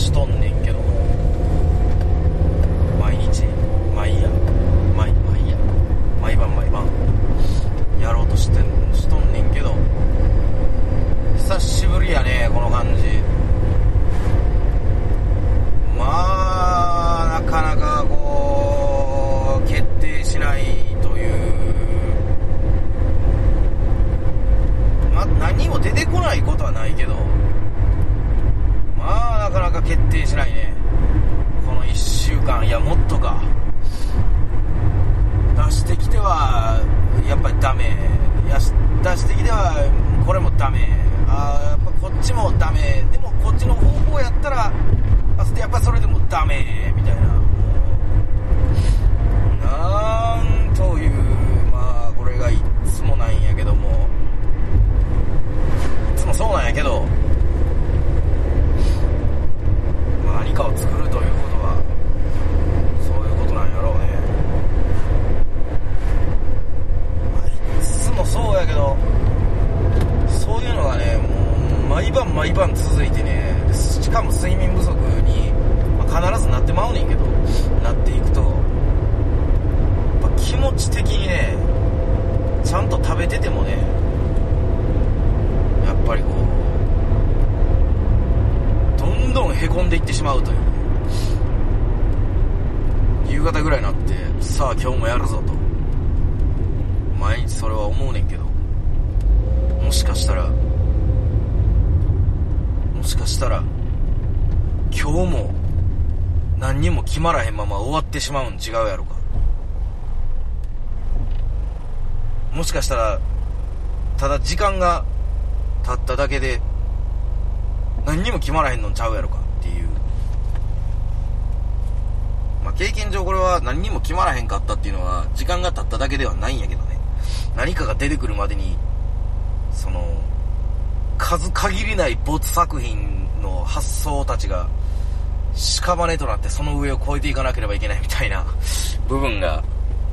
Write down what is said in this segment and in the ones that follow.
しとんねんけど毎日毎夜毎毎夜毎晩毎晩やろうとしてんしとんねんけど久しぶりやねこの感じまあなかなかこう決定しないというまあ何も出てこないことはないけどまあなかなか決定しないねこの1週間いやもっとか出してきてはやっぱりダメや出してきてはこれもダメ。あやっぱこっちもダメ。でもこっちの方法やったらやっぱそれでもダメみたいな。なんというまあこれがいつもなんやけども。いつもそうなんやけど。何かを作るということはそういうことなんやろうね、まあ、いつもそうやけどそういうのがねもう毎晩毎晩続いてね。しかも睡眠不足に、まあ必ずなってまうねんけどなっていくとやっぱ気持ち的にねちゃんと食べててもねやっぱりこうどんどんへこんでいってしまうというね夕方ぐらいになってさあ今日もやるぞと毎日それは思うねんけどもしかしたらもしかしたら今日も何にも決まらへんまま終わってしまうん違うやろか。もしかしたらただ時間が経っただけで何にも決まらへんのんちゃうやろかっていう。まあ経験上これは何にも決まらへんかったっていうのは時間が経っただけではないんやけどね。何かが出てくるまでにその数限りない没作品の発想たちが屍となってその上を越えていかなければいけないみたいな部分が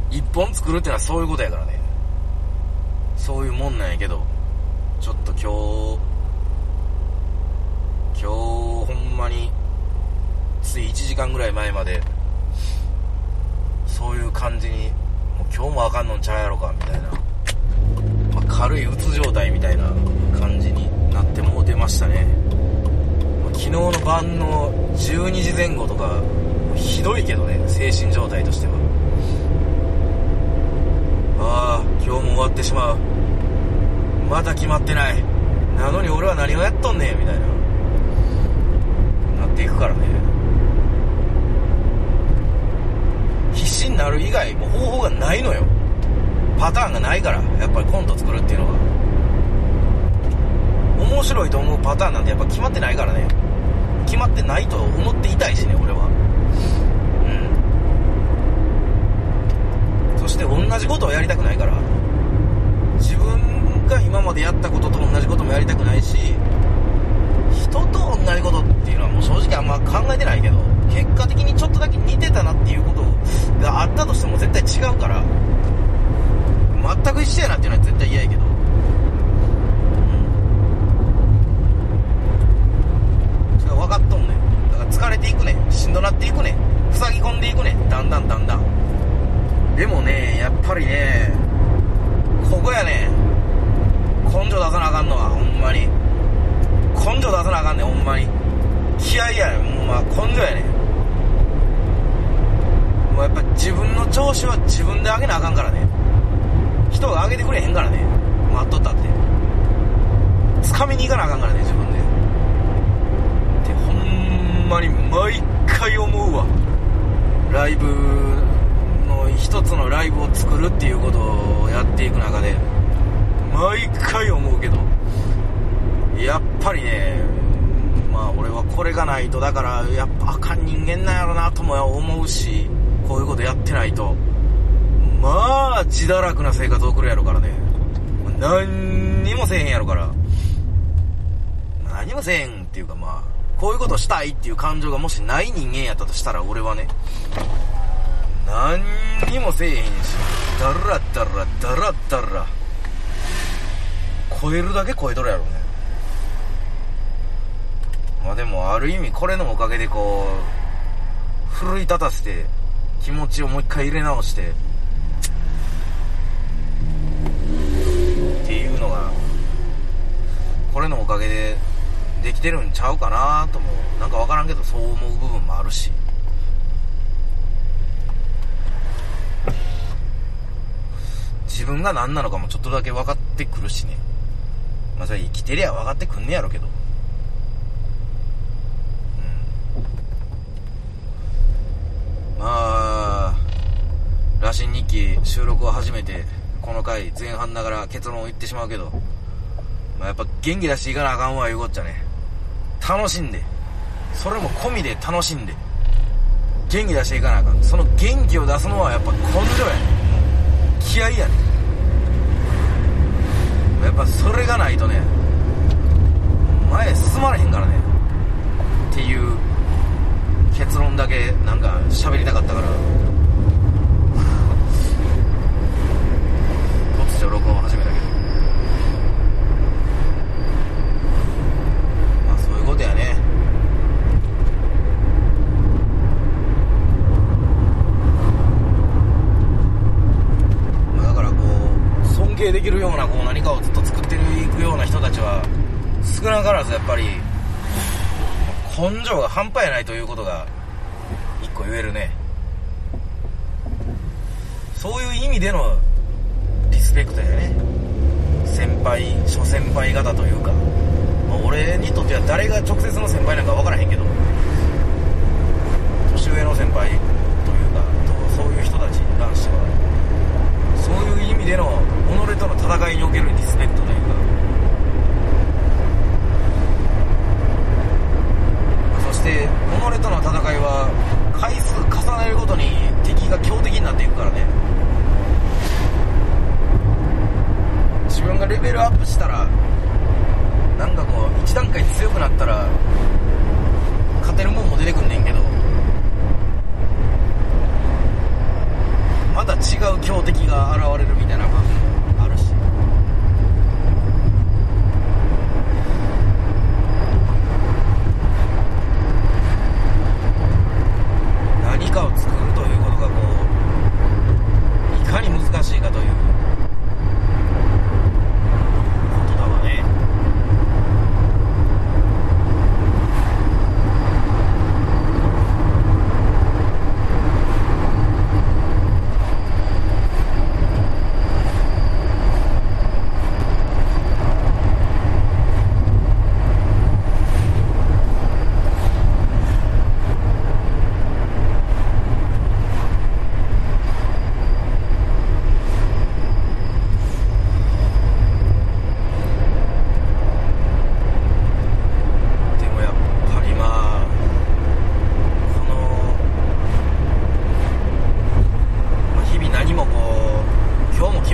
一本作るってのはそういうことやからね。そういうもんなんやけどちょっと今日今日ほんまについ1時間ぐらい前までそういう感じにもう今日もあかんのんちゃうやろかみたいな、まあ、軽いうつ状態みたいな感じになってもうてましたね、昨日の晩の12時前後とかひどいけどね精神状態としては。ああ今日も終わってしまう。まだ決まってない。なのに俺は何をやっとんねんみたいな。なっていくからね。必死になる以外もう方法がないのよ。パターンがないからやっぱりコント作るっていうのは。面白いと思うパターンなんてやっぱ決まってないからね。決まってないと思っていたいしね俺は。うん。そして同じことをやりたくないから。自分が今までやったことと同じこともやりたくないし人と同じことっていうのはもう正直あんま考えてないけど結果的にちょっとだけ似てたなっていうことがあったとしても絶対違うから全く一緒やなっていうのは絶対嫌やけどそれ分かっとんねん。だから疲れていくねん。しんどなっていくねん。塞ぎ込んでいくねん。だんだんだんだん。でもねやっぱりねここやね根性出さなあかんのはほんまに根性出さなあかんねんほんまに気合やねんほんま根性やねんもうやっぱ自分の調子は自分で上げなあかんからね人が上げてくれへんからね待っとったって掴みに行かなあかんからね自分でってほんまに毎回思うわライブの一つのライブを作るっていうことをやっていく中で毎回思うけどやっぱりねまあ俺はこれがないとだからやっぱあかん人間なんやろなとも思うしこういうことやってないと。まあ自堕落な生活送るやろからね。何にもせえへんやろから。何もせえへんっていうかまあこういうことしたいっていう感情がもしない人間やったとしたら俺はね何にもせえへんしダラダラダラダラ超えるだけ超えとるやろね。まあでもある意味これのおかげでこう奮い立たせて気持ちをもう一回入れ直してっていうのがこれのおかげでできてるんちゃうかなともなんか分からんけどそう思う部分もあるし。自分が何なのかもちょっとだけ分かってくるしね。まあそれ生きてりゃ分かってくんねやろけどうんまあ羅針日記収録を始めてこの回前半ながら結論を言ってしまうけどまあやっぱ元気出していかなあかんわいうこっちゃね。楽しんで。それも込みで楽しんで。元気出していかなあかん。その元気を出すのはやっぱ根性やね。気合やね。やっぱそれがないとね前進まれへんからね。っていう結論だけなんか喋りたかったから。突如録音を始めたけどまあそういうことやね。まあだからこう尊敬できるようなこう何かをずっと作っていくような人たちは少なからずやっぱり根性が半端やないということが一個言えるね。そういう意味でのスペクトやね。先輩諸先輩方というか、まあ、俺にとっては誰が直接の先輩なんか分からへんけど。年上の先輩というかそういう人たちに関してはそういう意味での己との戦いにおけるリスペクトというか。そして己との戦いは回数重ねるごとに敵が強敵になっていくからね自分がレベルアップしたらなんかこう一段階強くなったら勝てるもんも出てくんねんけどまだ違う強敵が現れるみたいな部分もあるし。何かを作るということがこういかに難しいかということだわね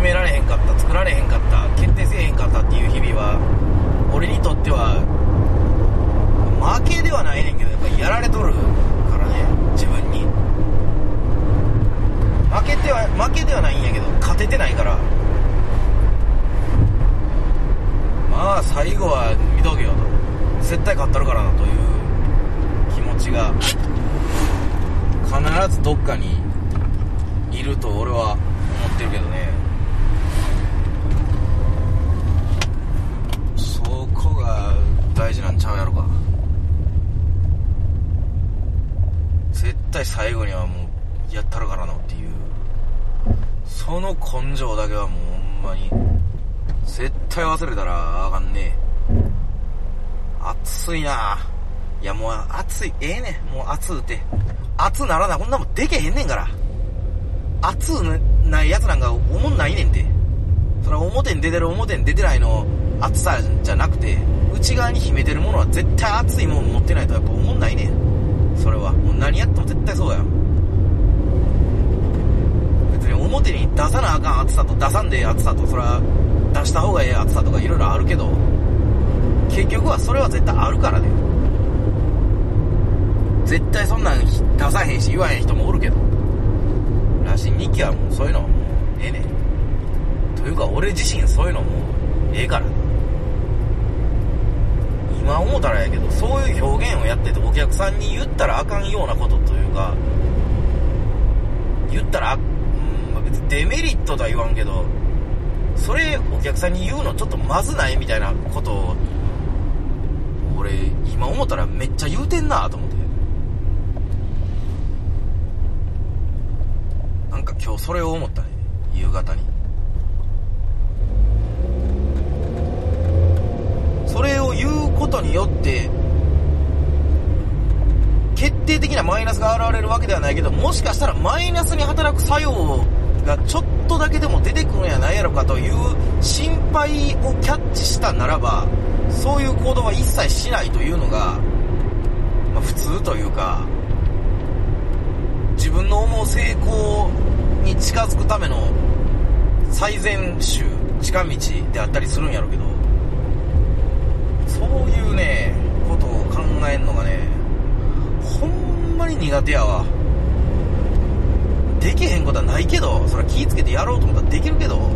められへんかった作られへんかった決定せえへんかったっていう日々は俺にとっては負けではないねんけどやっぱやられとるからね自分に負けては負けではないんやけど勝ててないからまあ最後は見とけよと絶対勝ったるからなという気持ちが必ずどっかにいると俺は思ってるけどねそこが大事なんちゃうやろか絶対最後にはもうやったるからなっていうその根性だけはもうほんまに絶対忘れたらあかんね暑いなあいやもう暑いええねんもう暑うて暑ならなこんなもんでけへんねんから熱ないやつなんか思んないねんて。それは表に出てる表に出てないの熱さじゃなくて、内側に秘めてるものは絶対熱いもん持ってないとやっぱ思んないねん。それは。もう何やっても絶対そうやん。別に表に出さなあかん熱さと出さんでええ熱さと、それは出した方がええ熱さとか色々あるけど、結局はそれは絶対あるからね。絶対そんなん出さへんし言わへん人もおるけど。らしい日記はもうそういうのはもうええねん。というか俺自身そういうのもうええからな。今思ったらやけど、そういう表現をやっててお客さんに言ったらあかんようなことというか、言ったら、うん、別にデメリットとは言わんけど、それお客さんに言うのちょっとまずないみたいなことを、俺今思ったらめっちゃ言うてんなと思って。なんか今日それを思ったね夕方にそれを言うことによって決定的なマイナスが現れるわけではないけどもしかしたらマイナスに働く作用をがちょっとだけでも出てくるんやないやろかという心配をキャッチしたならばそういう行動は一切しないというのが、まあ、普通というか自分の思う成功に近づくための最善手近道であったりするんやろうけどそういうねことを考えるのがねほんまに苦手やわ。できへんことはないけどそれは気ぃつけてやろうと思ったらできるけど。も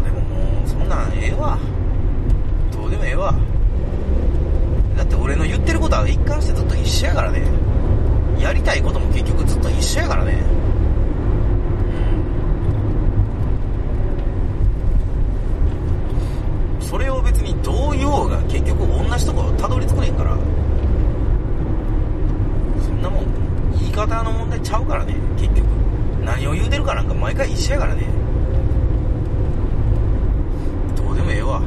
うでももうそんなんええわ。どうでもええわ。だって俺の言ってることは一貫してずっと一緒やからね。やりたいことも結局ずっと一緒やからね。それを別にどう言おうが結局同じとこたどり着くねんからそんなもん言い方の問題ちゃうからね結局。何を言うてるかなんか毎回一緒やからね。どうでもええわ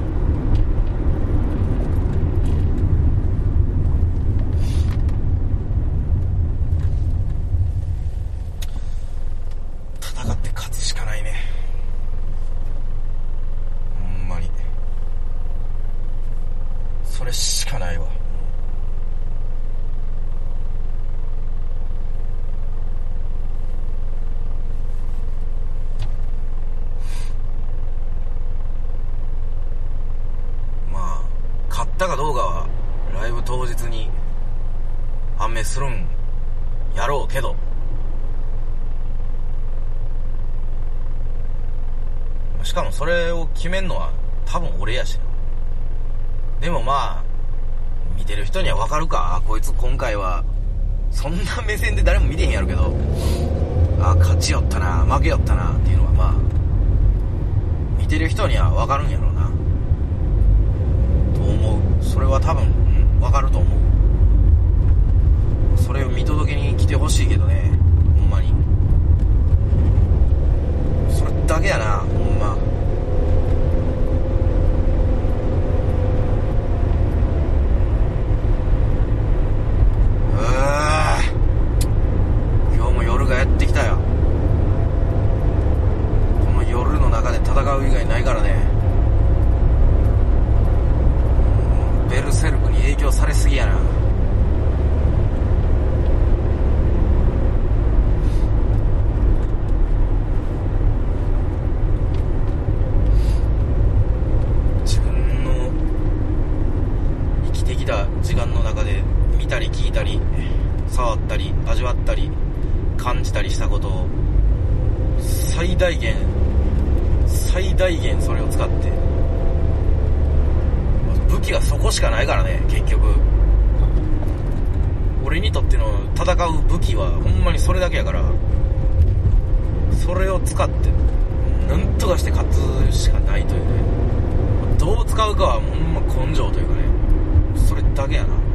戦って勝つしかないねほんまにそれしかないわまあ勝ったかどうかはライブ当日に判明するんやろうけどしかもそれを決めんのは多分俺やし。でもまあ、見てる人にはわかるか。あ、こいつ今回は、そんな目線で誰も見てへんやるけど、あ、勝ちよったな、負けよったな、っていうのはまあ、見てる人にはわかるんやろうな。と思う。それは多分、うん、わかると思う。それを見届けに来てほしいけどね、ほんまに。それだけやな、ほんま。感じたりしたことを最大限最大限それを使って武器はそこしかないからね結局。俺にとっての戦う武器はほんまにそれだけやからそれを使ってなんとかして勝つしかないというね。どう使うかはほんま根性というかねそれだけやな。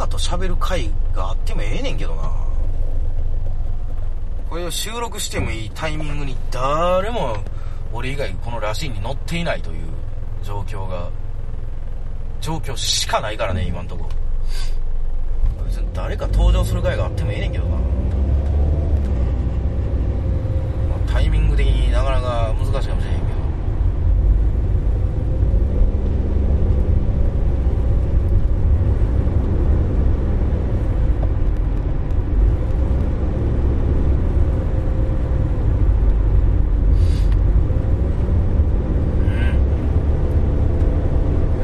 かと喋る会があってもええねんけどな。これを収録してもいいタイミングに誰も俺以外このラシーンに乗っていないという状況が状況しかないからね今んとこ。別に誰か登場する会があってもええねんけどな、まあタイミング的になかなか難しいかもしれん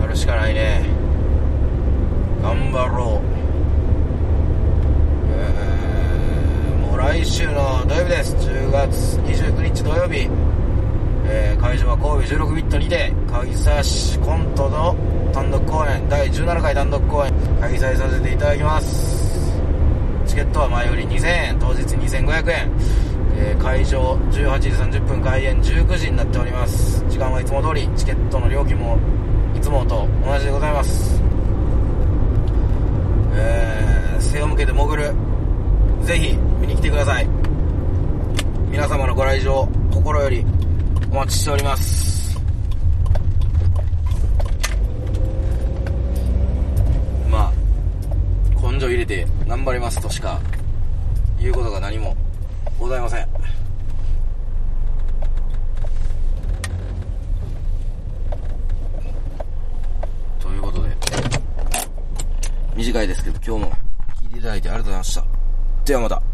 やるしかないね頑張ろうえーもう来週の土曜日です10月29日土曜日、えー会場は神戸16ビットにて開催しコントの単独公演第17回単独公演開催させていただきますチケットは前売り2000円当日2500円、えー会場18時30分開演19時になっております時間はいつも通りチケットの料金もいつもと同じでございます。えー、背を向けて潜る。ぜひ見に来てください。皆様のご来場心よりお待ちしております。まあ根性入れて頑張りますとしか言うことが何もございませんということで短いですけど今日も聞いていただいてありがとうございました。ではまた。